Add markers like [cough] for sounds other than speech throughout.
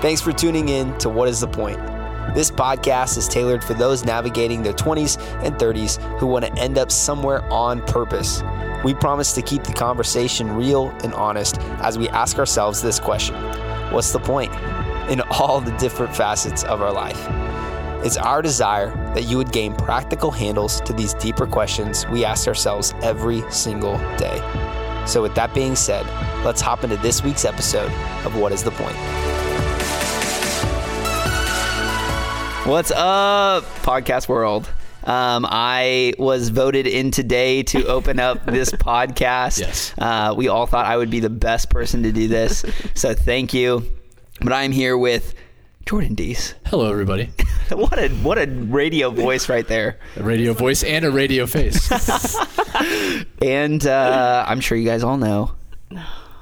Thanks for tuning in to What is the Point? This podcast is tailored for those navigating their 20s and 30s who want to end up somewhere on purpose. We promise to keep the conversation real and honest as we ask ourselves this question What's the point? in all the different facets of our life. It's our desire that you would gain practical handles to these deeper questions we ask ourselves every single day. So, with that being said, let's hop into this week's episode of What is the Point? What's up, podcast world? Um, I was voted in today to open up this [laughs] podcast. Yes. Uh, we all thought I would be the best person to do this. [laughs] So thank you. But I'm here with Jordan Dees. Hello, everybody. [laughs] what a what a radio voice right there. A radio voice and a radio face. And uh, I'm sure you guys all know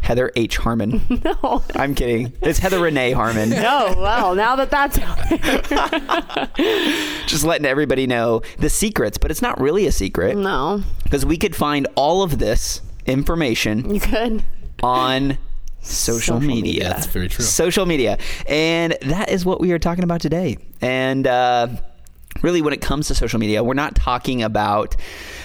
Heather H. Harmon. [laughs] No. I'm kidding. It's Heather Renee Harmon. Oh, well, now that that's out there. [laughs] Just letting everybody know the secrets, but it's not really a secret No, because we could find all of this information you could. on social, Social media. media. That's very true. Social media. And that is what we are talking about today. And uh, really, when it comes to social media, we're not talking about,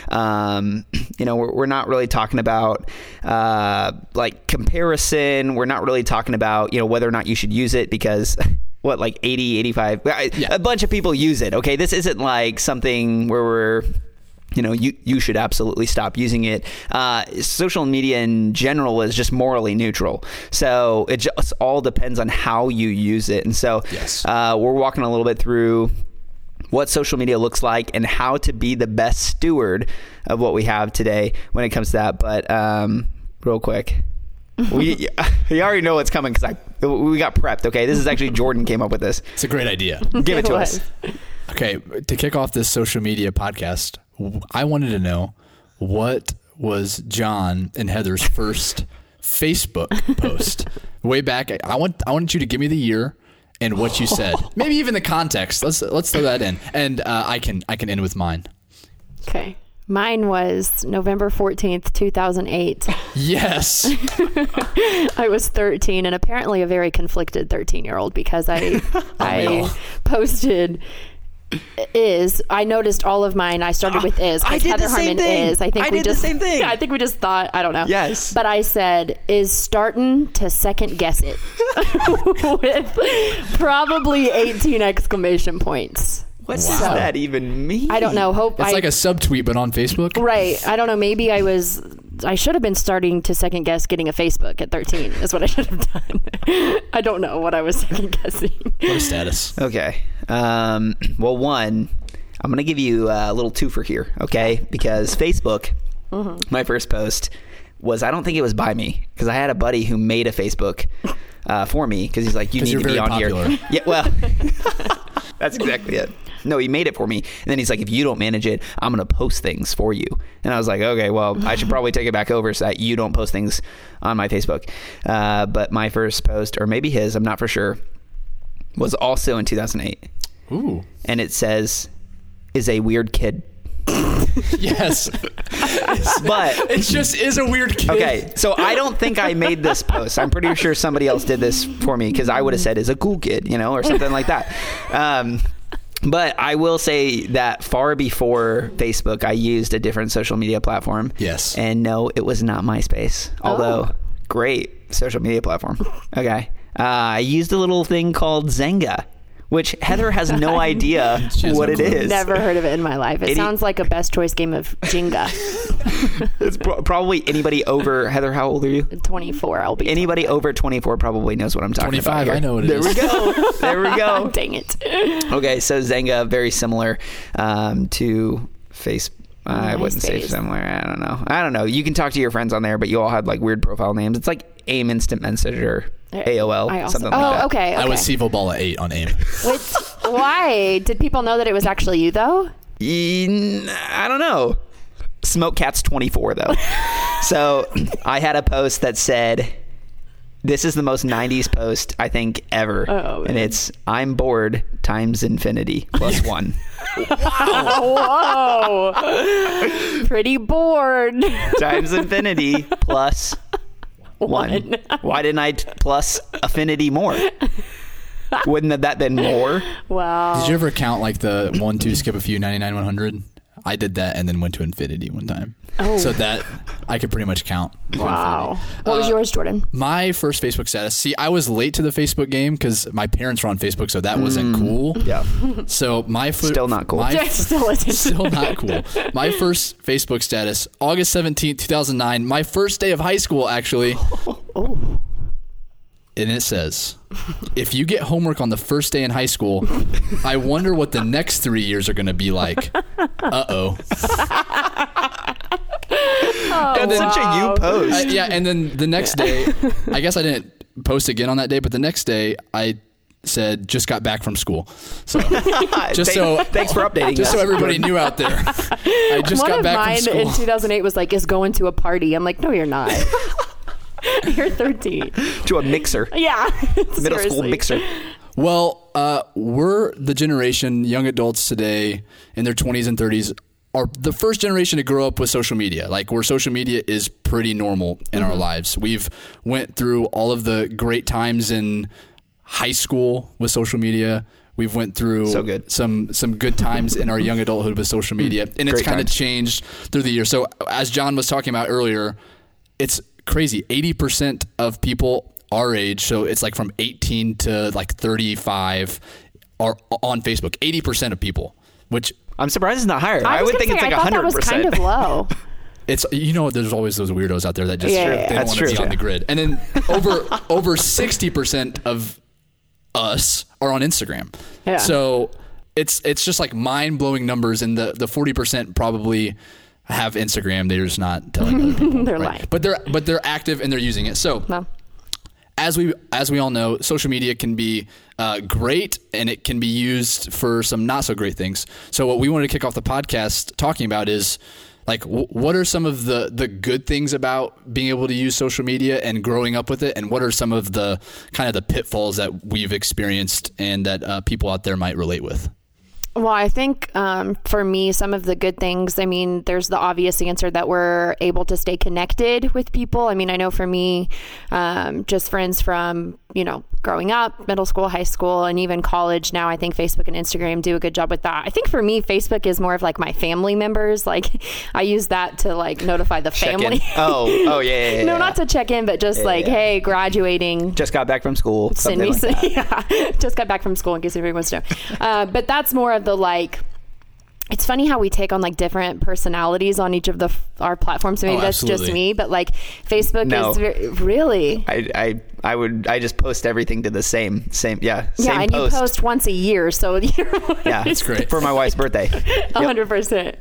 um, [clears throat] you know, we're, we're not really talking about uh, like comparison. We're not really talking about, you know, whether or not you should use it because. [laughs] What like 80 85 Yeah. a bunch of people use it okay this isn't like something where we're you know you you should absolutely stop using it uh, social media in general is just morally neutral so it just all depends on how you use it and so Yes. uh, we're walking a little bit through what social media looks like and how to be the best steward of what we have today when it comes to that but um, real quick [laughs] we, [laughs] you already know what's coming because I we got prepped. Okay, this is actually [laughs] Jordan came up with this. It's a great idea. Give it to was. us. Okay, to kick off this social media podcast, I wanted to know what was John and Heather's first Facebook post way back. I- I want I want you to give me the year and what you said. [laughs] Maybe even the context. Let's let's throw that in, and uh, I can I can end with mine. Okay. Mine was November 14th, 2008. Yes. [laughs] I was 13 and apparently a very conflicted 13 year old because I? [laughs] I posted is I noticed all of mine. I started with is. [gasps] I did Heather the same Harmon thing. is. I think I we did the just same thing. [laughs] I think we just thought. I don't know. Yes. But I said is starting to second guess it [laughs] [laughs] with probably 18 exclamation points. What does that even mean? I don't know. Hope It's I like a subtweet, but on Facebook. right. I don't know. Maybe I was. I should have been starting to second guess getting a Facebook at 13. Is what I should have done. [laughs] I don't know what I was second guessing. What a status. Okay. Um, well, one, I'm going to give you a little twofer here, okay? Because Facebook, my first post was, I don't think it was by me, because I had a buddy who made a Facebook uh, for me, because he's like, you [laughs] need to be on popular. here. Yeah, well, [laughs] that's exactly it. No, he made it for me. And then he's like, if you don't manage it, I'm going to post things for you. And I was like, okay, well, I should probably take it back over so that you don't post things on my Facebook. Uh, but my first post, or maybe his, I'm not for sure, was also in 2008 Ooh. and it says is a weird kid. [laughs] Yes. [laughs] But [laughs] it just is a weird kid. okay, so I don't think I made this post. I'm pretty sure somebody else did this for me because I would have said is a cool kid, you know, or something like that. Um, but I will say that far before Facebook, I used a different social media platform. Yes. And no, it was not MySpace. Although Oh. great social media platform. Okay. Uh, I used a little thing called Xanga, which Heather has no [laughs] idea what no it Never heard of it in my life. It Any- sounds like a best choice game of Jenga. [laughs] It's pro- probably anybody over Heather. How old are you? 24. I'll be. Anybody over 24 probably knows what I'm talking 25, about. here. I know what it there is. we go. There we go. [laughs] Dang it. Okay, so Xanga very similar um, to Face. I wouldn't say MySpace. similar. I don't know. I don't know. You can talk to your friends on there, but you all had like weird profile names. It's like AIM Instant Message or AOL, I also, something oh, like that. Oh, okay. I was okay. Sivo Ball at eight on AIM. [laughs] Which, why did people know that it was actually you though? I don't know. Smoke Cat's 24 though. [laughs] so I had a post that said, "This is the most 90s post I think ever," Oh, and it's "I'm bored times infinity plus [laughs] one." Whoa. Pretty bored. times infinity plus one. Why didn't I t- plus affinity more? Wouldn't have that been more? Wow. Did you ever count like the one, two, skip a few, 99, 100? I did that and then went to infinity one time. Oh. So that I could pretty much count. Wow. What was Uh, yours, Jordan? My first Facebook status. See, I was late to the Facebook game because my parents were on Facebook, so that wasn't cool. Yeah. So my fo- Still not cool. My, Yeah, [laughs] still [laughs] still not cool. My first Facebook status, August seventeenth, two thousand nine. My first day of high school, actually. [laughs] Oh. And it says, if you get homework on the first day in high school, I wonder what the next three years are going to be like. [laughs] Uh oh. That's such a you post. yeah, and then the next day, [laughs] I guess I didn't post again on that day, but the next day I said just got back from school. So [laughs] just Thank- so thanks for updating just so everybody knew out there. I just One got of back mine from in school. 2008 was like, is going to a party. I'm like, no, you're not. [laughs] you're 13. to a mixer, Yeah. [laughs] middle school mixer. Well, uh, we're the generation, young adults today in their 20s and 30s, are the first generation to grow up with social media. Like where social media is pretty normal in Mm-hmm. our lives. We've went through all of the great times in high school with social media. We've went through So good. Mm. some some good times in our young adulthood with social media, and it's kind of changed through the years. So as John was talking about earlier, it's crazy. Eighty percent of people our age, so it's like from eighteen to like thirty-five, are on Facebook. Eighty percent of people, which I'm surprised it's not higher. I, I, was would think say, it's like I thought that hundred was kind percent. of low. [laughs] it's you know there's always those weirdos out there that just Yeah, they yeah, don't that's want to be true. on the grid. And then [laughs] over over sixty percent of us are on Instagram. Yeah. So it's it's just like mind blowing numbers, and the the forty percent probably have Instagram. They're just not telling [laughs] people. They're right? lying. But they're but they're active and they're using it. So as we as we all know, social media can be uh, great and it can be used for some not so great things. So what we wanted to kick off the podcast talking about is like w- what are some of the the good things about being able to use social media and growing up with it, and what are some of the kind of the pitfalls that we've experienced and that uh, people out there might relate with. Well, I think um, for me, some of the good things, I mean, there's the obvious answer that we're able to stay connected with people. I mean, I know for me, um, just friends from, you know, growing up, middle school, high school, and even college now, I think Facebook and Instagram do a good job with that. I think for me, Facebook is more of like my family members. Like, [laughs] I use that to like notify the Check in. family. Oh, oh yeah, yeah, [laughs] yeah. no, not to check in, but just like, yeah. hey, graduating, Just got back from school. send me like [laughs] yeah just got back from school in case anybody wants to know uh, but that's more of the like it's funny how we take on like different personalities on each of the our platforms. Maybe Oh, that's just me, but like Facebook No. is very, really. I, I I would I just post everything to the same same yeah Yeah, and post. you post once a year, so [laughs] yeah It's great. for my wife's birthday. [laughs] A hundred percent,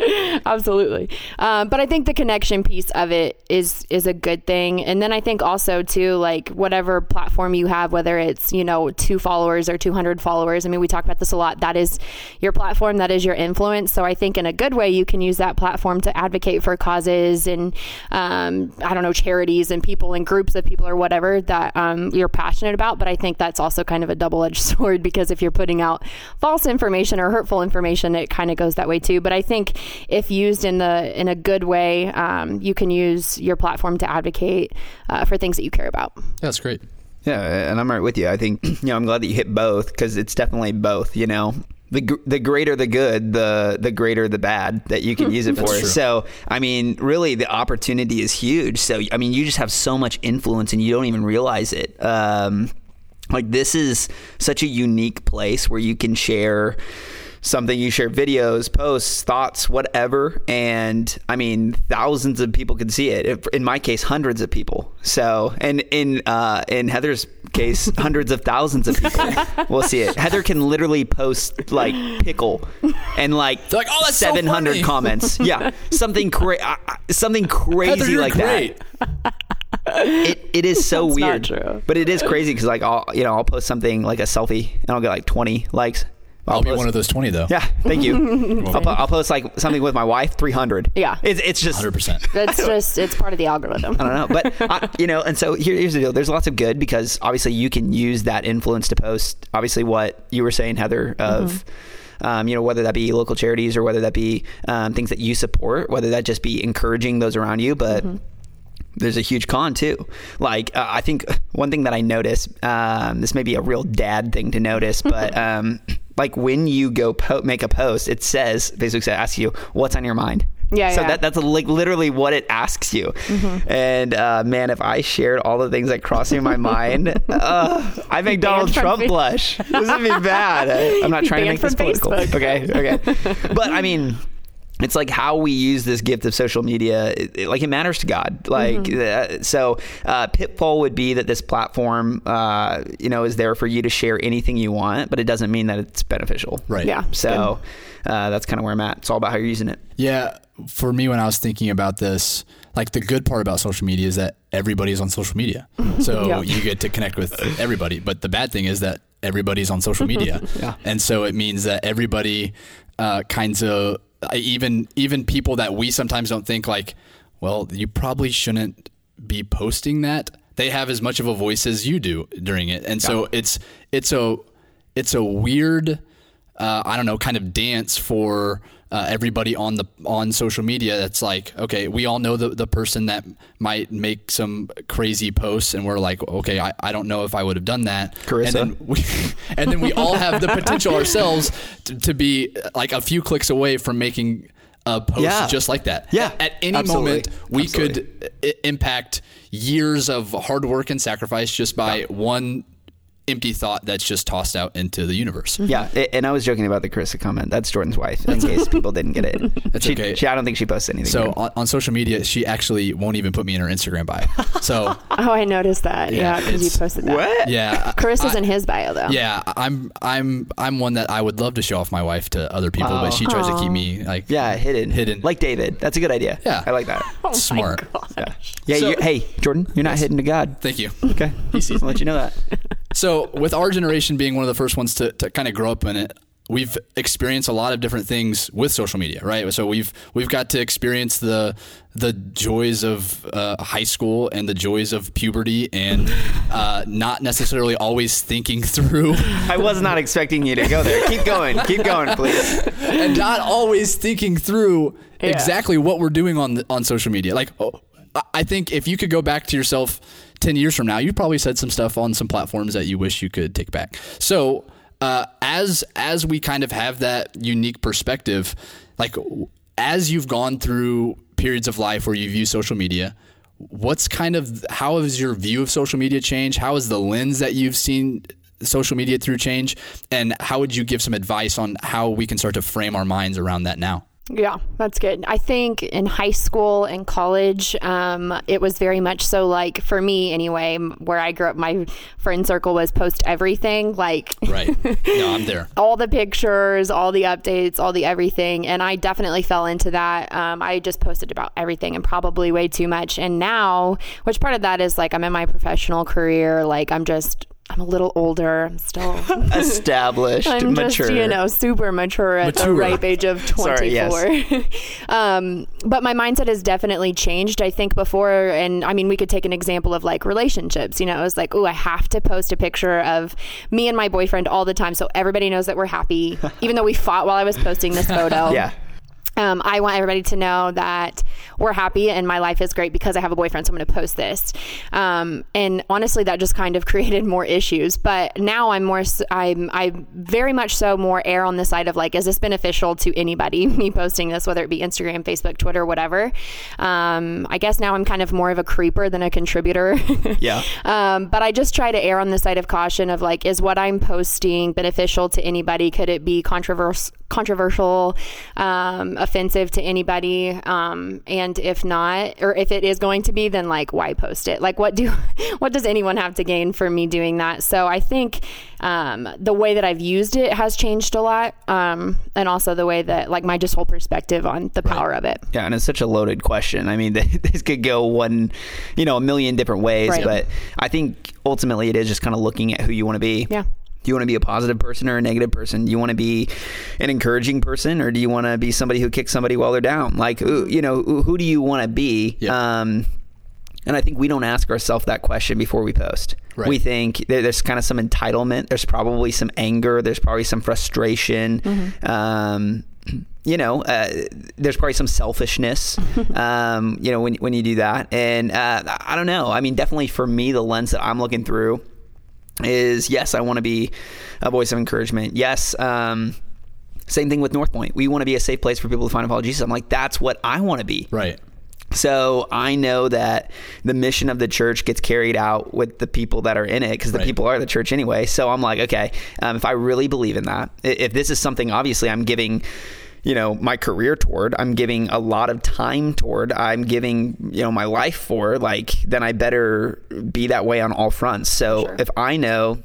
absolutely. Um, but I think the connection piece of it is is a good thing, and then I think also too, like whatever platform you have, whether it's you know two followers or two hundred followers. I mean, we talk about this a lot. That is your platform. That is your influence. So I think in a good way, you can use that platform to advocate for causes and um, I don't know charities and people and groups of people or whatever that um, you're passionate about. But I think that's also kind of a double edged [laughs] sword because if you're putting out false information or hurtful information, it kind of goes that way too. But I think if used in the in a good way, um, you can use your platform to advocate uh, for things that you care about. That's great. Yeah, and I'm right with you. I think [clears throat] you know I'm glad that you hit both because it's definitely both. You know, the the greater the good, the the greater the bad that you can use it for. true. So I mean, really, the opportunity is huge. So I mean, you just have so much influence and you don't even realize it. Um, like this is such a unique place where you can share something you share videos posts thoughts whatever and i mean thousands of people can see it. In my case hundreds of people. So and in uh in heather's case [laughs] hundreds of thousands of people [laughs] will see it. Heather can literally post like pickle and like They're like, "Oh, that's so 700 funny." comments. Yeah. Something [laughs] cra- something crazy Heather, like great. that it, it is so That's not weird true. but it is crazy because like i'll you know i'll post something like a selfie and i'll get like 20 likes I'll be post- one of those twenty though. yeah thank you [laughs] I'll, po- I'll post like something with my wife 300 Yeah. it's, it's just hundred percent. [laughs] That's just it's part of the algorithm. I don't know, but I, you know, and so here, here's the deal. There's lots of good because obviously you can use that influence to post. Obviously, what you were saying, Heather, of um, you know whether that be local charities or whether that be um, things that you support, whether that just be encouraging those around you, but. There's a huge con too. Like uh, I think one thing that I notice, um, this may be a real dad thing to notice, but [laughs] um, like when you go po- make a post, it says Facebook says asks you what's on your mind. Yeah, So yeah. that that's like literally what it asks you. Mm-hmm. And uh, man, if I shared all the things that cross through my mind, uh, I [laughs] make Donald Trump blush. This would be bad. [laughs] I'm not trying to make this political. Facebook. Okay, okay. But I mean it's like how we use this gift of social media it, it- like it matters to god like Mm-hmm. uh, so uh, pitfall would be that this platform uh, you know is there for you to share anything you want but it doesn't mean that it's beneficial Right. Yeah. so uh, that's kind of where i'm at it's all about how you're using it Yeah, for me, when I was thinking about this, like the good part about social media is that everybody's on social media, [laughs] so Yeah. you get to connect with everybody. But the bad thing is that everybody's on social media, [laughs] Yeah. and so it means that everybody uh, kinds of even even people that we sometimes don't think like, well, you probably shouldn't be posting that. They have as much of a voice as you do during it, and so it's it's a it's a weird uh, I don't know, kind of dance for uh, everybody on the on social media. That's like, okay, we all know the, the person that might make some crazy posts, and we're like, okay, I, I don't know if I would have done that. Carissa. And then we, [laughs] and then we all have the potential [laughs] ourselves to, to be like a few clicks away from making a post Yeah. just like that. Yeah, At any absolutely. moment, we Absolutely. could I- impact years of hard work and sacrifice just by one empty thought that's just tossed out into the universe. yeah and i was joking about the carissa comment that's jordan's wife in [laughs] case people didn't get it That's she, okay. she, i don't think she posts anything So on, on social media, she actually won't even put me in her Instagram bio. So [laughs] Oh, I noticed that. Yeah, Yeah, because you posted that. what yeah, Carissa's I- in his bio though. Yeah, I'm I'm I'm one that I would love to show off my wife to other people, Oh. but she tries to keep me like yeah hidden Hidden. like david that's a good idea Yeah. i like that [laughs] Oh smart. Yeah, yeah So- hey jordan you're not hidden to god Thank you. okay i'll let you know that So, with our generation being one of the first ones to, to kind of grow up in it, we've experienced a lot of different things with social media, right? So we've we've got to experience the the joys of uh, high school and the joys of puberty, and uh, not necessarily always thinking through, I was not expecting you to go there. Keep going. Keep going, please. and not always thinking through Yeah. exactly what we're doing on on social media. Like, oh, I- I think if you could go back to yourself ten years from now, you probably said some stuff on some platforms that you wish you could take back. So, uh, as as we kind of have that unique perspective, like as you've gone through periods of life where you view social media. What's kind of how has your view of social media changed? How has the lens that you've seen social media through change? And how would you give some advice on how we can start to frame our minds around that now? Yeah, that's good. I think in high school and college, um, it was very much so like for me anyway, where I grew up, my friend circle was post everything, like Right. No, I'm there. [laughs] all the pictures, all the updates, all the everything. And I definitely fell into that. Um, I just posted about everything and probably way too much. And now, which part of that is like I'm in my professional career, like I'm just. I'm a little older. I'm still [laughs] Established, I'm mature. just, you know, super mature at the ripe age of 24. [laughs] Sorry, yes. [laughs] um, but my mindset has definitely changed. I think before, and I mean, we could take an example of like relationships. You know, it was like, oh, I have to post a picture of me and my boyfriend all the time so everybody knows that we're happy, even though we fought while I was posting this photo. Yeah. Um, I want everybody to know that we're happy and my life is great because I have a boyfriend, so I'm going to post this. Um, and honestly, that just kind of [laughs] created more issues. But now I'm more, I'm, I very much so more err on the side of like, is this beneficial to anybody? [laughs] Me posting this, whether it be Instagram, Facebook, Twitter, whatever. Um, I guess now I'm kind of more of a creeper than a contributor. [laughs] Yeah. Um, but I just try to err on the side of caution of like, is what I'm posting beneficial to anybody? Could it be controversial, controversial, um, offensive to anybody? Um, and if not, or if it is going to be, then like, why post it? Like, what do, [laughs] what does anyone have to gain for me doing that? So I think um, the way that I've used it has changed a lot, um, and also the way that like my just whole perspective on the power of it. Yeah, and it's such a loaded question. I mean, [laughs] this could go one, you know, a million different ways, Right. but I think ultimately it is just kind of looking at who you want to be. Yeah. Do you want to be a positive person or a negative person? Do you want to be an encouraging person or do you want to be somebody who kicks somebody while they're down? Like, who, you know, who, who do you want to be? Yeah. Um, and I think we don't ask ourselves that question before we post. Right. We think there's kind of some entitlement. There's probably some anger. There's probably some frustration. Um, you know, uh, there's probably some selfishness, [laughs] um, you know, when when you do that, and uh, I don't know. I mean, definitely for me, the lens that I'm looking through is yes, I want to be a voice of encouragement. Yes. Um, same thing with North Point. We want to be a safe place for people to find and follow Jesus. I'm like, that's what I want to be. Right. So I know that the mission of the church gets carried out with the people that are in it because the Right. people are the church anyway. So I'm like, okay, um, if I really believe in that, if this is something obviously I'm giving, you know, my career toward, I'm giving a lot of time toward, I'm giving, you know, my life for, like, then I better be that way on all fronts. So Sure. if I know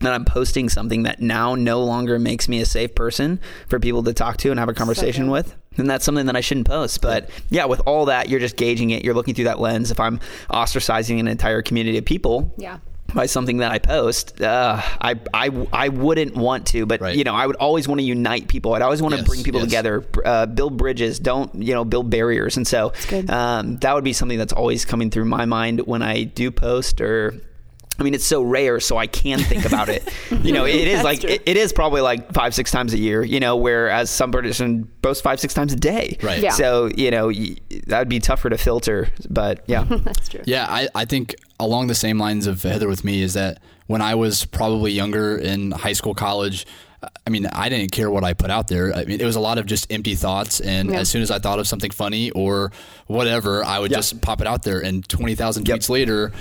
that I'm posting something that now no longer makes me a safe person for people to talk to and have a conversation good. with, then that's something that I shouldn't post. But yeah, with all that, you're just gauging it. You're looking through that lens. If I'm ostracizing an entire community of people Yeah. By something that I post, uh, I, I, I wouldn't want to. But Right. you know, I would always want to unite people. I'd always want to Yes, bring people yes. together, uh, build bridges. Don't you know, build barriers. And so um, that would be something that's always coming through my mind when I do post or. I mean, it's so rare, so I can think about it. [laughs] You know, it is like it, it is probably like five, six times a year. You know, whereas some person posts five, six times a day. Right. Yeah. So you know y- that would be tougher to filter, but yeah. [laughs] That's true. Yeah, I, I think along the same lines of Heather with me is that when I was probably younger in high school, college, I mean, I didn't care what I put out there. I mean, it was a lot of just empty thoughts. And Yeah. as soon as I thought of something funny or whatever, I would Yeah. just pop it out there. And 20,000 Yep. tweets later,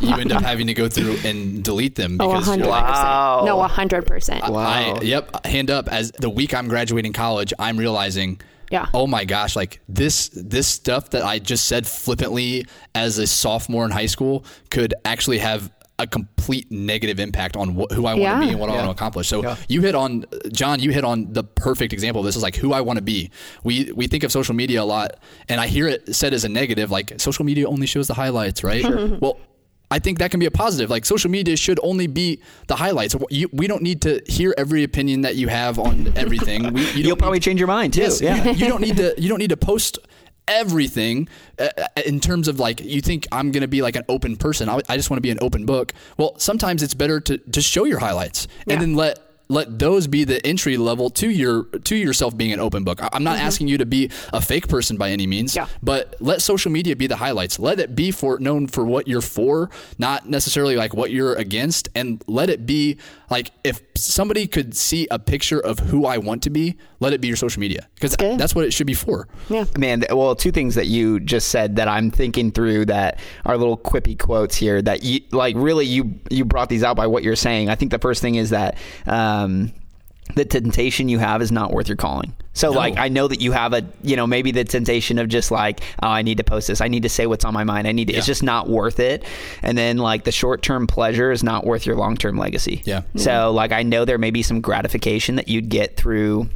you, you end up having to go through and delete them Oh, because you're 100%. like, Wow. No, 100%. Wow. I, yep, hand up. As the week I'm graduating college, I'm realizing, Yeah. oh my gosh, like this this stuff that I just said flippantly as a sophomore in high school could actually have a complete negative impact on wh- who I want to Yeah. be and what I want to accomplish. So you hit on John, you hit on the perfect example. of This is like who I want to be. We we think of social media a lot, and I hear it said as a negative, like social media only shows the highlights, right? Well. I think that can be a positive. Like social media should only be the highlights. You, we don't need to hear every opinion that you have on everything. We, you You'll probably change your mind too. Yes, Yeah. you don't need to. You don't need to post everything uh, in terms of like you think I'm going to be like an open person. I, I just want to be an open book. Well, sometimes it's better to just show your highlights and then let let those be the entry level to your to yourself being an open book. I- I'm not mm-hmm. asking you to be a fake person by any means, Yeah. but let social media be the highlights. Let it be for known for what you're for, not necessarily like what you're against, and let it be like if somebody could see a picture of who I want to be, let it be your social media because good. that's what it should be for. Yeah. Man, well, two things that you just said that I'm thinking through that are little quippy quotes here that you like really you you brought these out by what you're saying. I think the first thing is that uh, um the temptation you have is not worth your calling. So like I know that you have a you know maybe the temptation of just like oh I need to post this I need to say what's on my mind I need to, it's just not worth it and then like the short term pleasure is not worth your long term legacy. Yeah. So like I know there may be some gratification that you'd get through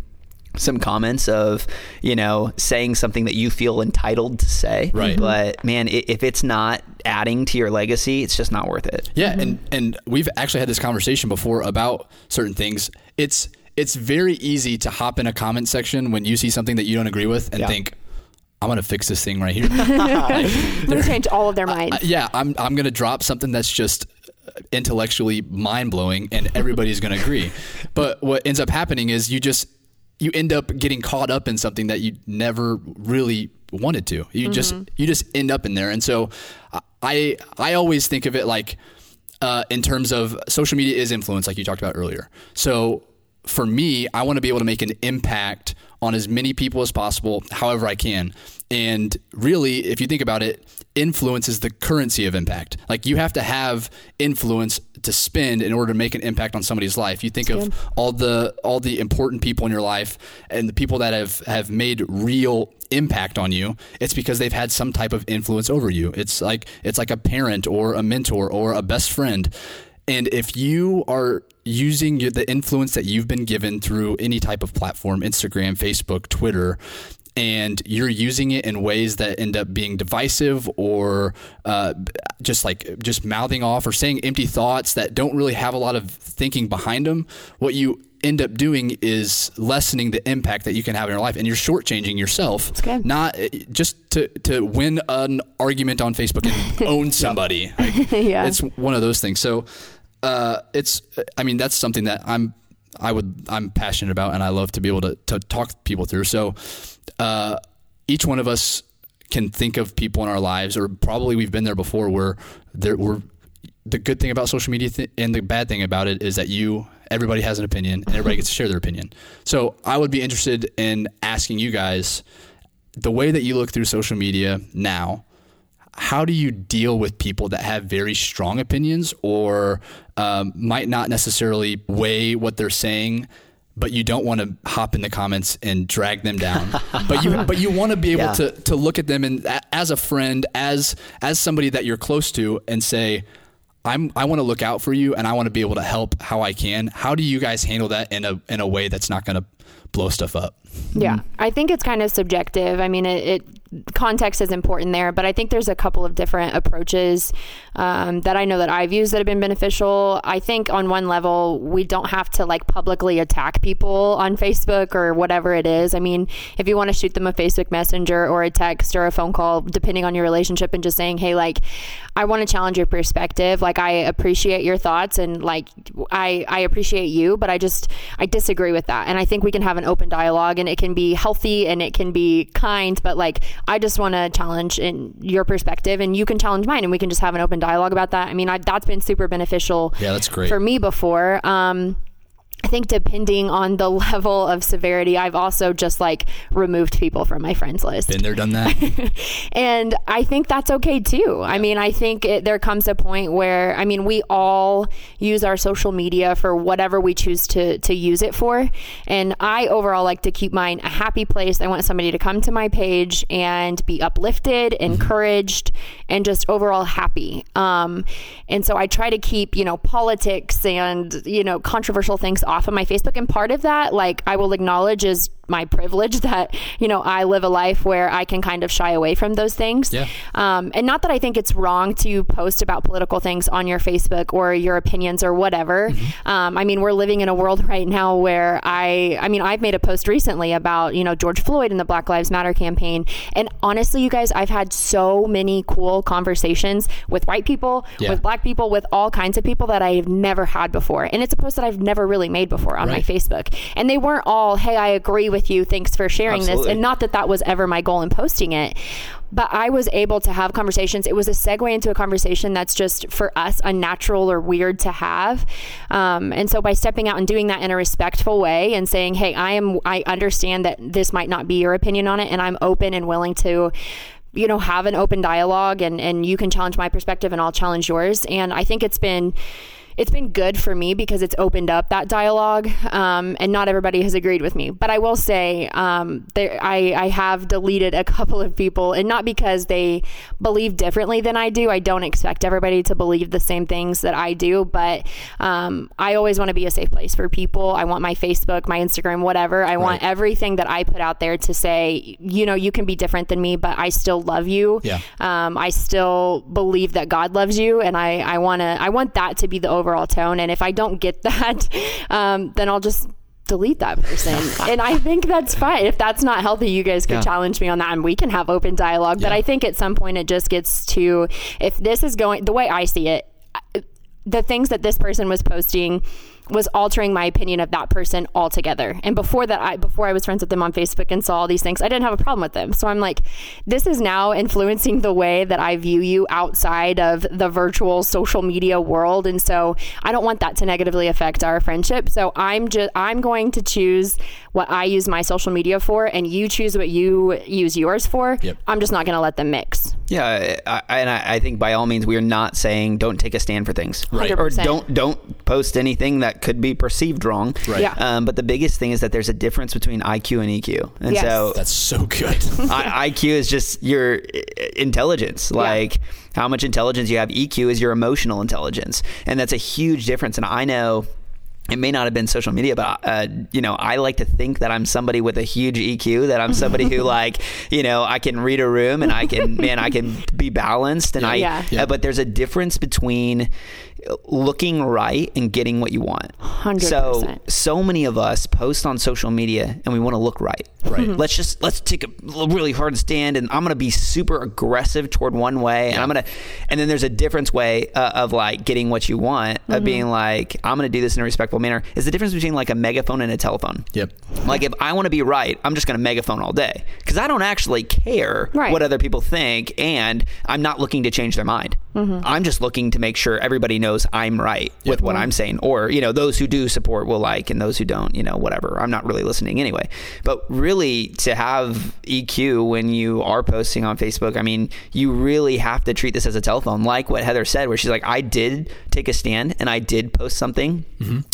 some comments of you know saying something that you feel entitled to say Right. but man if it's not adding to your legacy it's just not worth it Yeah, and and we've actually had this conversation before about certain things. It's it's very easy to hop in a comment section when you see something that you don't agree with and Yeah. think, I'm gonna fix this thing right here. I'm going to change all of their minds. yeah, I'm I'm gonna drop something that's just intellectually mind blowing, and everybody's gonna agree. [laughs] But what ends up happening is you just you end up getting caught up in something that you never really wanted to. You just you just end up in there, and so I I always think of it like uh, in terms of social media is influence, like you talked about earlier. So for me, I want to be able to make an impact on as many people as possible, however I can. And really, if you think about it, influence is the currency of impact. Like you have to have influence to spend in order to make an impact on somebody's life. You think of all the all the important people in your life and the people that have have made real impact on you. It's because they've had some type of influence over you. It's like it's like a parent or a mentor or a best friend. And if you are using the influence that you've been given through any type of platform, Instagram, Facebook, Twitter, and you're using it in ways that end up being divisive or uh, just like just mouthing off or saying empty thoughts that don't really have a lot of thinking behind them, what you end up doing is lessening the impact that you can have in your life, and you're shortchanging yourself. good. Not uh, just to to win an argument on Facebook and [laughs] own somebody. Like, [laughs] Yeah. it's one of those things. So uh, it's I mean that's something that I'm I would I'm passionate about and I love to be able to to talk people through. So uh, each one of us can think of people in our lives, or probably we've been there before, where there we're the good thing about social media th- and the bad thing about it is that you everybody has an opinion and everybody gets to share their opinion. So I would be interested in asking you guys the way that you look through social media now. How do you deal with people that have very strong opinions or um, might not necessarily weigh what they're saying but you don't want to hop in the comments and drag them down. [laughs] but you but you want to be able Yeah. to to look at them and as a friend, as as somebody that you're close to, and say, I'm I want to look out for you and I want to be able to help how I can. How do you guys handle that in a in a way that's not going to blow stuff up? Yeah, I think it's kind of subjective. I mean, it, it context is important there, but I think there's a couple of different approaches um, that I know that I've used that have been beneficial. I think on one level, we don't have to like publicly attack people on Facebook or whatever it is. I mean, if you want to shoot them a Facebook Messenger or a text or a phone call, depending on your relationship, and just saying, hey, like, I want to challenge your perspective. Like, I appreciate your thoughts and like, I I appreciate you, but I just I disagree with that, and I think we can have an open dialogue, and it can be healthy and it can be kind, but like, I just want to challenge in your perspective, and you can challenge mine, and we can just have an open dialogue about that. I mean, I, that's been super beneficial. Yeah, that's great. for me before. Um, I think depending on the [laughs] level of severity, I've also just like removed people from my friends list. Been there, done that. [laughs] And I think that's okay too. I mean, I think it, there comes a point where, I mean, we all use our social media for whatever we choose to, to use it for. And I overall like to keep mine a happy place. I want somebody to come to my page and be uplifted, encouraged, and just overall happy. Um, and so I try to keep, you know, politics and, you know, controversial things off of my Facebook. And part of that, like, I will acknowledge is my privilege [laughs] that, you know, I live a life where I can kind of shy away from those things. Yeah. Um, and not that I think it's wrong to post about political things on your Facebook or your opinions or whatever. Um, I mean, we're living in a world [laughs] right now where I, I mean, I've made a post recently about, you know, George Floyd and the Black Lives Matter campaign. And honestly, you guys, I've had so many cool conversations with white people, Yeah. with black people, with all kinds of people that I've never had before. And it's a post that I've never really made before on Right. my Facebook. And they weren't all, hey, I agree with you. Thanks for sharing this. And not that that was ever my goal in posting it. But I was able to have conversations. It was a segue into a conversation that's just for us unnatural or weird to have. Um, and so by stepping out and doing that in a respectful way and saying, "Hey, I am. I understand that this might not be your opinion on it, and I'm open and willing to." you know have an open dialogue and and you can challenge my perspective and I'll challenge yours and I think it's been it's been good for me because it's opened up that dialogue um, and not everybody has agreed with me. But i will say um, there, I, I have deleted a [laughs] couple of people and not because they believe differently than i do. I don't expect everybody to believe the same things that i do but um, i always want to be a safe place for people. I want my facebook my instagram whatever. I want everything that i put out there to say you know you can be different than me but i still love you. Yeah. um, I still believe that God loves you, and I I want to I want that to be the overall tone. And if I don't get [laughs] that, um, then I'll just delete that person. [laughs] and I think that's fine. If that's not healthy, you guys could Yeah. challenge me on that, and we can have open dialogue. But I think at some point it just gets to if this is going the way I see it. The things that this person was posting was altering my opinion of that person altogether. And before that, I before I was friends with them on Facebook and saw all these things, I didn't have a problem with them. So I'm like, this is now influencing the way that I view you outside of the virtual social media world. And so I don't want that to negatively affect our friendship. So I'm just I'm going to choose what I use my social media for, and you choose what you use yours for. Yep. I'm just not going to let them mix. Yeah, I, I- and I, I think by all means we are not saying don't take a stand for things, Right. Or 100%. don't don't post anything that could be perceived wrong. Right. Yeah. Um, but the biggest thing is that there's a difference between IQ and EQ, and Yes. so That's so good. [laughs] I, IQ is just your intelligence. Like how much intelligence you have. EQ is your emotional intelligence, and that's a huge difference. And I know. It may not have been social media, but uh, you know, I like to think that I'm somebody with a huge EQ. That I'm somebody who, [laughs] like, you know, I can read a room and I can, man, I can be balanced. And I, Yeah. Yeah. uh, but there's a difference between looking right and getting what you want. 100%. So so many of us post on social media and we want to look right. Right. Mm-hmm. Let's just let's take a really hard stand and I'm going to be super aggressive toward one way and I'm going to and then there's a difference way uh, of like getting what you want of mm-hmm. being like I'm going to do this in a respectful manner. Is the difference between like a megaphone and a telephone. Yep. Like if I want to be right, I'm just going to megaphone all day because I don't actually care Right. what other people think, and I'm not looking to change their mind. Mm-hmm. I'm just looking to make sure everybody knows I'm right with what I'm saying, or you know, those who do support will like, and those who don't, you know, whatever. I'm not really listening anyway. But really, to have EQ when you are posting on Facebook, I mean, you really have to treat this as a telephone, like what Heather said, where she's like, I did take a stand and I did post something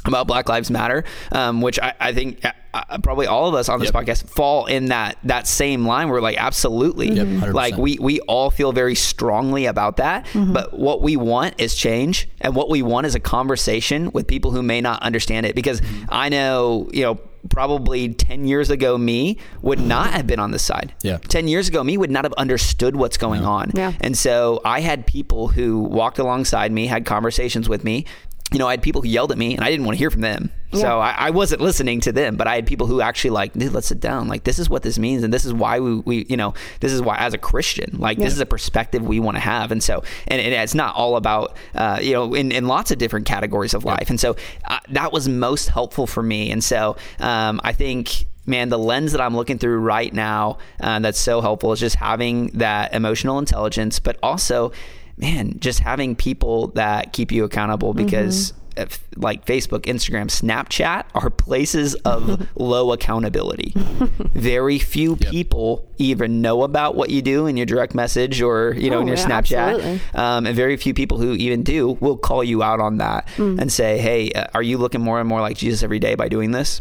about Black Lives Matter, um, which I, I think. Uh, probably all of us on this Yep. podcast fall in that that same line. We're like, absolutely, Yep, like we we all feel very strongly about that. But what we want is change, and what we want is a conversation with people who may not understand it. Because I know, you know. Probably 10 years ago, me would not have been on this side. Yeah. 10 years ago, me would not have understood what's going on. Yeah. And so I had people who walked alongside me, had conversations with me. You know, I had people who yelled at me and I didn't want to hear from them. So I, I wasn't listening to them, but I had people who actually like, dude, let's sit down. Like, this is what this means. And this is why we, we you know, this is why as a Christian, like, this is a perspective we want to have. And so, and, and it's not all about, uh, you know, in, in lots of different categories of life. And so uh, that was most helpful for me. And so um, I think, man, the lens that I'm looking through right now uh, that's so helpful is just having that emotional intelligence, but also, man, just having people that keep you accountable because. If, like Facebook, Instagram, Snapchat are places of [laughs] low accountability. [laughs] Very few people even know about what you do in your direct message or you know Oh, in your yeah, Snapchat. Um, and very few people who even do will call you out on that Mm. and say, "Hey, uh, are you looking more and more like Jesus every day by doing this?"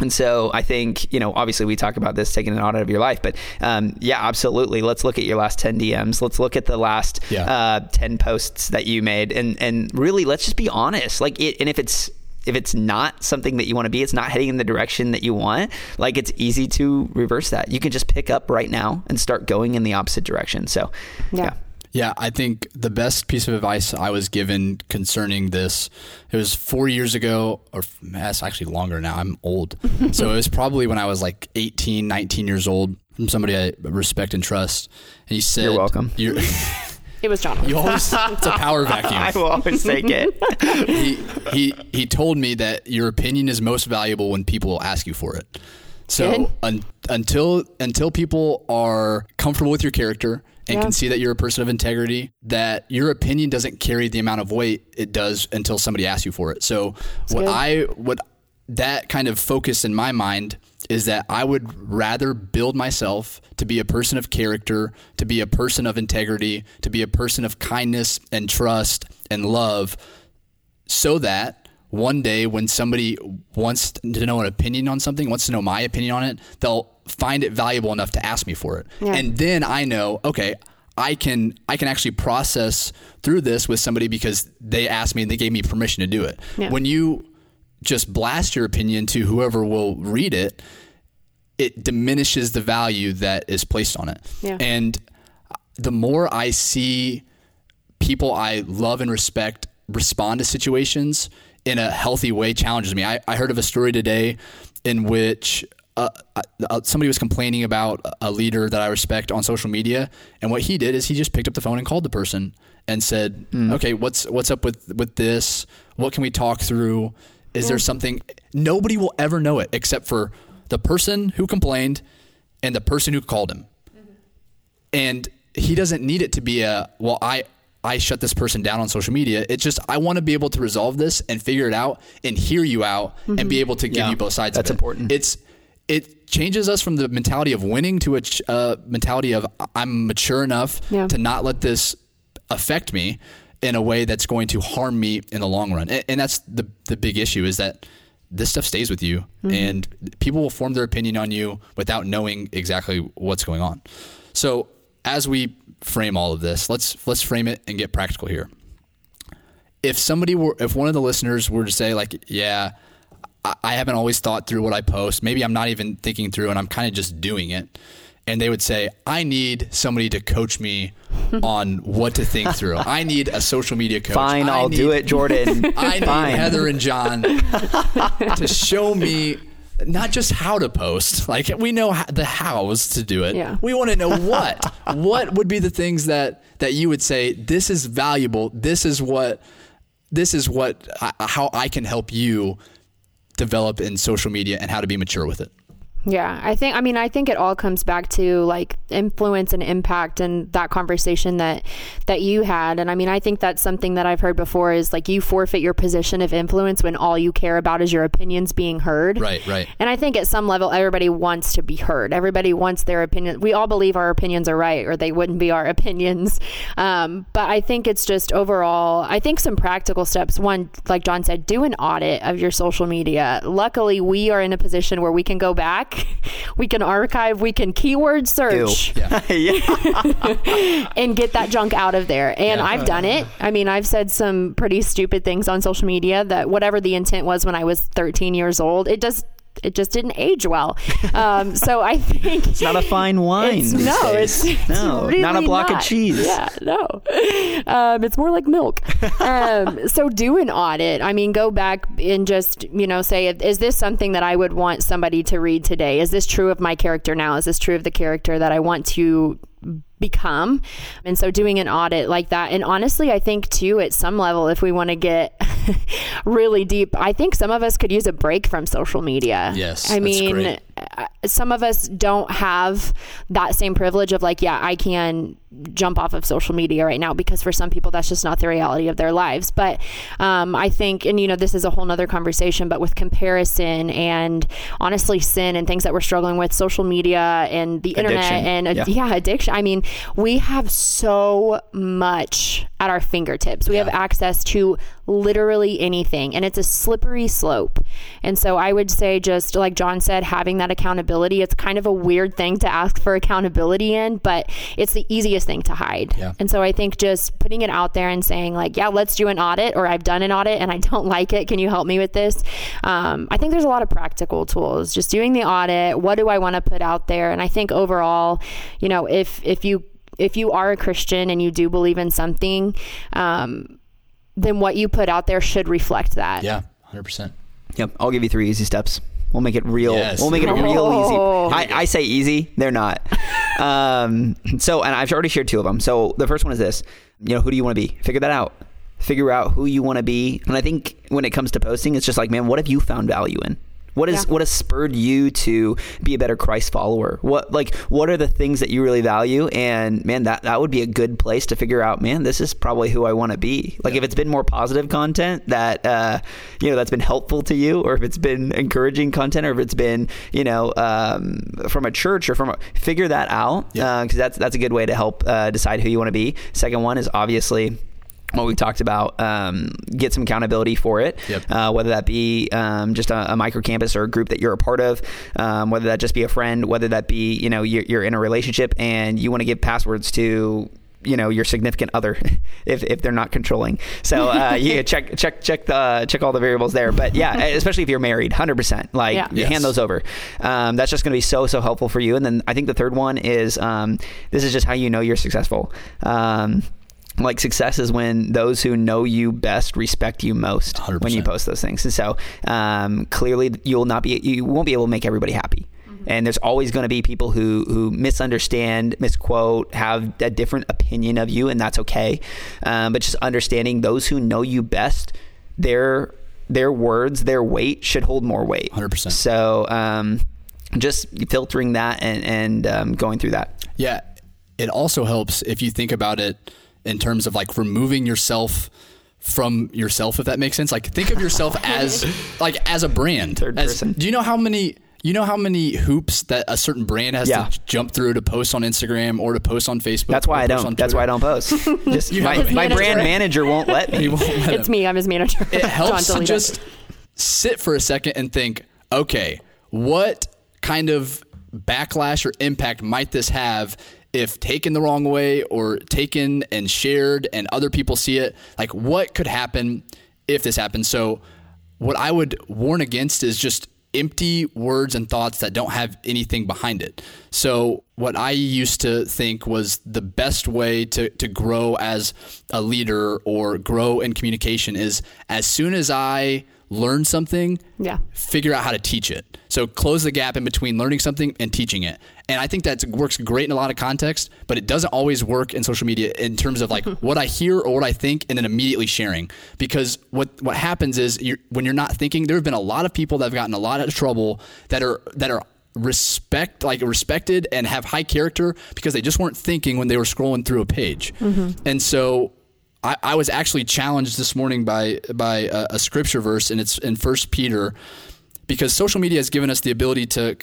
And so I think, you know, obviously we talk about this taking an audit of your life, but um, yeah, absolutely. Let's look at your last 10 DMs. Let's look at the last Yeah. uh, 10 posts that you made and, and really let's just be honest. Like it, and if it's, if it's not something that you want to be, it's not heading in the direction that you want, like it's easy to reverse that. You can just pick up right now and start going in the opposite direction. So Yeah. yeah. Yeah, I think the best piece of advice I was given concerning this, it was four years ago, or that's actually longer now. I'm old. [laughs] so it was probably when I was like 18, 19 years old from somebody I respect and trust. And he said, You're welcome. You're, [laughs] [laughs] It was John. you always, it's a power vacuum. I will always take it. he, he he told me that your opinion is most valuable when people ask you for it. So un, until until people are comfortable with your character and Yeah. can see that you're a person of integrity, that your opinion doesn't carry the amount of weight it does until somebody asks you for it. So what good. I what that kind of focus in my mind is that I would rather build myself to be a person of character, to be a person of integrity, to be a person of kindness and trust and love so that one day when somebody wants to know an opinion on something, wants to know my opinion on it, they'll find it valuable enough to ask me for it. Yeah. And then I know, okay, I can I can actually process through this with somebody because they asked me and they gave me permission to do it. Yeah. When you just blast your opinion to whoever will read it, it diminishes the value that is placed on it. Yeah. And the more I see people I love and respect respond to situations in a healthy way challenges me. I, I heard of a story today in which uh, uh, somebody was complaining about a leader that I respect on social media, and what he did is he just picked up the phone and called the person and said, "Okay, what's what's up with with this? What can we talk through? Is there something?" Nobody will ever know it except for the person who complained and the person who called him and he doesn't need it to be a well i i shut this person down on social media it's just i want to be able to resolve this and figure it out and hear you out and be able to give Yeah, you both sides that's of it. important. it's it changes us from the mentality of winning to a uh, mentality of i'm mature enough Yeah. to not let this affect me in a way that's going to harm me in the long run and, and that's the the big issue is that this stuff stays with you and people will form their opinion on you without knowing exactly what's going on so as we frame all of this let's let's frame it and get practical here if somebody were if one of the listeners were to say like yeah I- I haven't always thought through what I post. Maybe I'm not even thinking through and I'm kind of just doing it. And they would say, I need somebody to coach me [laughs] on what to think through. I need a social media coach. Fine, I I'll do it, Jordan. [laughs] I need Fine. Heather and John [laughs] to show me not just how to post. [laughs] Like we know how, the hows to do it. Yeah. We want to know [laughs] what. what would be the things that that you would say this is valuable. This is what this is what I, how I can help you develop in social media and how to be mature with it. Yeah, I think I mean I think it all comes back to like influence and impact and that conversation that that you had and I mean I think that's something that I've heard before is like you forfeit your position of influence when all you care about is your opinions being heard. Right, right. And I think at some level everybody wants to be heard. Everybody wants their opinion. We all believe our opinions are right or they wouldn't be our [laughs] opinions. Um, but I think it's just overall I think some practical steps. One, like John said, do an audit of your social media. Luckily we are in a position where we can go back [laughs] we can archive, we can keyword search Yeah. [laughs] yeah. [laughs] and get that junk out of there. And Yeah. I've done it. I mean, I've said some pretty stupid things on social media that whatever the intent was when I was 13 years old, it just it just didn't age well. Um, [laughs] so I think It's not a fine wine. it's, no, it's, it's no, really not a block not. of cheese. Yeah, no, um, it's more like milk. Um, [laughs] so do an audit. I mean, go back and just you know say, is this something that I would want somebody to read today? Is this true of my character now? Is this true of the character that I want to become and so doing an audit like that and honestly i think too at some level if we want to get [laughs] really deep i think some of us could use a break from social media Yes, i mean great. Some of us don't have that same privilege of like yeah i can jump off of social media right now because for some people that's just not the reality of their lives but um, i think and you know this is a whole nother conversation but with comparison and honestly sin and things that we're struggling with social media and the internet Addiction. and Yeah. yeah. addiction i mean we have so much at our fingertips we have access to literally anything and it's a slippery slope. And so i would say just like john said having that accountability it's kind of a weird thing to ask for accountability in but it's the easiest thing to hide. Yeah. and so i think just putting it out there and saying like yeah let's do an audit or i've done an audit and i don't [laughs] like it. Can you help me with this? Um, i think there's a lot of practical tools. Just doing the audit what do i want to put out there? And i think overall you know if if you if you are a christian and you do believe in something um, then what you put out there should reflect that Yeah, 100%. Yep. I'll give you three easy steps. We'll make it real. Yes. We'll make it real Oh. easy. I, I say easy. They're not. [laughs] um, so, and I've already shared two of them. So the first one is this. You know, who do you want to be? Figure that out. Figure out who you want to be. And I think when it comes to posting, it's just like, man, what have you found value in? What is Yeah. what has spurred you to be a better Christ follower? What like what are the things that you really value? And man, that that would be a good place to figure out. Man, this is probably who I want to be. Like if it's been more positive content that uh, you know that's been helpful to you, or if it's been encouraging content, or if it's been you know um, from a church or from a, figure that out Yeah. because that's that's a good way to help uh, decide who you want to be. Second one is obviously what we talked about, um, get some accountability for it, Yep. uh, whether that be um, just a, a micro campus or a group that you're a part of, um, whether that just be a friend, whether that be, you know, you're, you're in a relationship and you want to give passwords to, you know, your significant other [laughs] if, if they're not controlling. So, uh, [laughs] yeah, check, check, check the, check all the variables there. But yeah, especially if you're married, 100%, like Yeah. you Yes. hand those over. Um, that's just going to be so, so helpful for you. And then I think the third one is, um, this is just how you know you're successful. Um, like success is when those who know you best respect you most when you post those things. And so um, clearly you'll not be you won't be able to make everybody happy. And there's always going to be people who who misunderstand, misquote, have a different opinion of you, and that's okay. Um, but just understanding those who know you best, their their words, their weight should hold more weight. 100%. So um, just filtering that and and um, going through that. Yeah. It also helps if you think about it in terms of like removing yourself from yourself, if that makes sense. Like think of yourself [laughs] as like as a brand. Third As- person. Do you know how many you know how many hoops that a certain brand has Yeah. to jump through to post on Instagram or to post on Facebook? That's why I don't. That's why I don't post. [laughs] Just [laughs] my, have my manager. brand manager won't let me. Won't let it's them. me i'm his manager It helps to John, delete it. just sit for a second and think, okay, what kind of backlash or impact might this have if taken the wrong way or taken and shared and other people see it? Like, what could happen if this happens? So, what I would warn against is just empty words and thoughts that don't have anything behind it. So, what I used to think was the best way to, to grow as a leader or grow in communication is as soon as I learn something, Yeah. figure out how to teach it. So close the gap in between learning something and teaching it. And I think that works great in a lot of contexts, but it doesn't always work in social media in terms of like mm-hmm. what I hear or what I think and then immediately sharing. Because what what happens is you're, when you're not thinking, there have been a lot of people that have gotten a lot of trouble that are that are respect like respected and have high character because they just weren't thinking when they were scrolling through a page. Mm-hmm. And so I, I was actually challenged this morning by by a, a scripture verse, and it's in First Peter, because social media has given us the ability to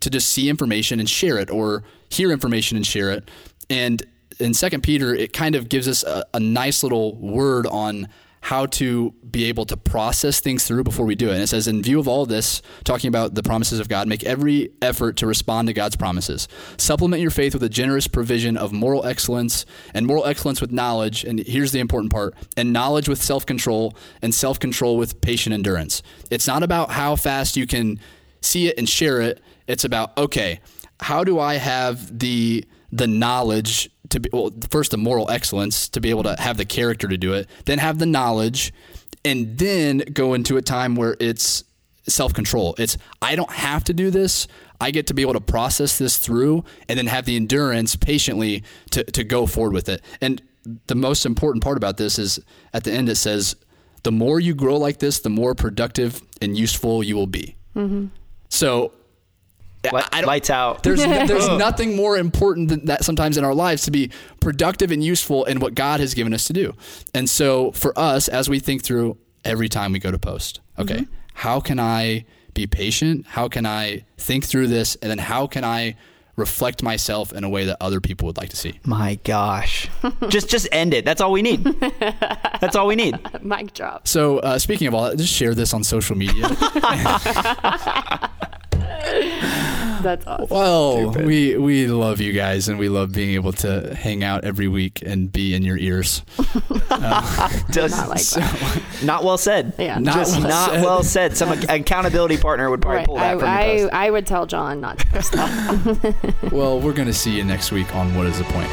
to just see information and share it, or hear information and share it. And in Second Peter, it kind of gives us a, a nice little word on how to be able to process things through before we do it. And it says, in view of all this, talking about the promises of God, make every effort to respond to God's promises. Supplement your faith with a generous provision of moral excellence, and moral excellence with knowledge. And here's the important part and knowledge with self control, and self control with patient endurance. It's not about how fast you can see it and share it. It's about, okay, how do I have the the knowledge to be well, first the moral excellence to be able to have the character to do it, then have the knowledge, and then go into a time where it's self control. It's I don't have to do this. I get to be able to process this through and then have the endurance patiently to, to go forward with it. And the most important part about this is at the end it says, the more you grow like this, the more productive and useful you will be. Mm-hmm. So Light- I don't- lights out. [laughs] There's [laughs] there's nothing more important than that sometimes in our lives to be productive and useful in what God has given us to do. And so for us, as we think through every time we go to post, okay, how can I be patient? How can I think through this? And then how can I reflect myself in a way that other people would like to see? My gosh. just just end it. That's all we need. That's all we need. Mic drop. So uh, speaking of all that, just share this on social media. [laughs] [laughs] That's awesome. well, we we love you guys, and we love being able to hang out every week and be in your ears. [laughs] Uh, just Not like that. [laughs] not well said. Yeah. Not just well not said. well said. Some ac- accountability partner would probably Right. pull that I, from your I. I would tell John not to post that. Well, we're going to see you next week on What is the Point?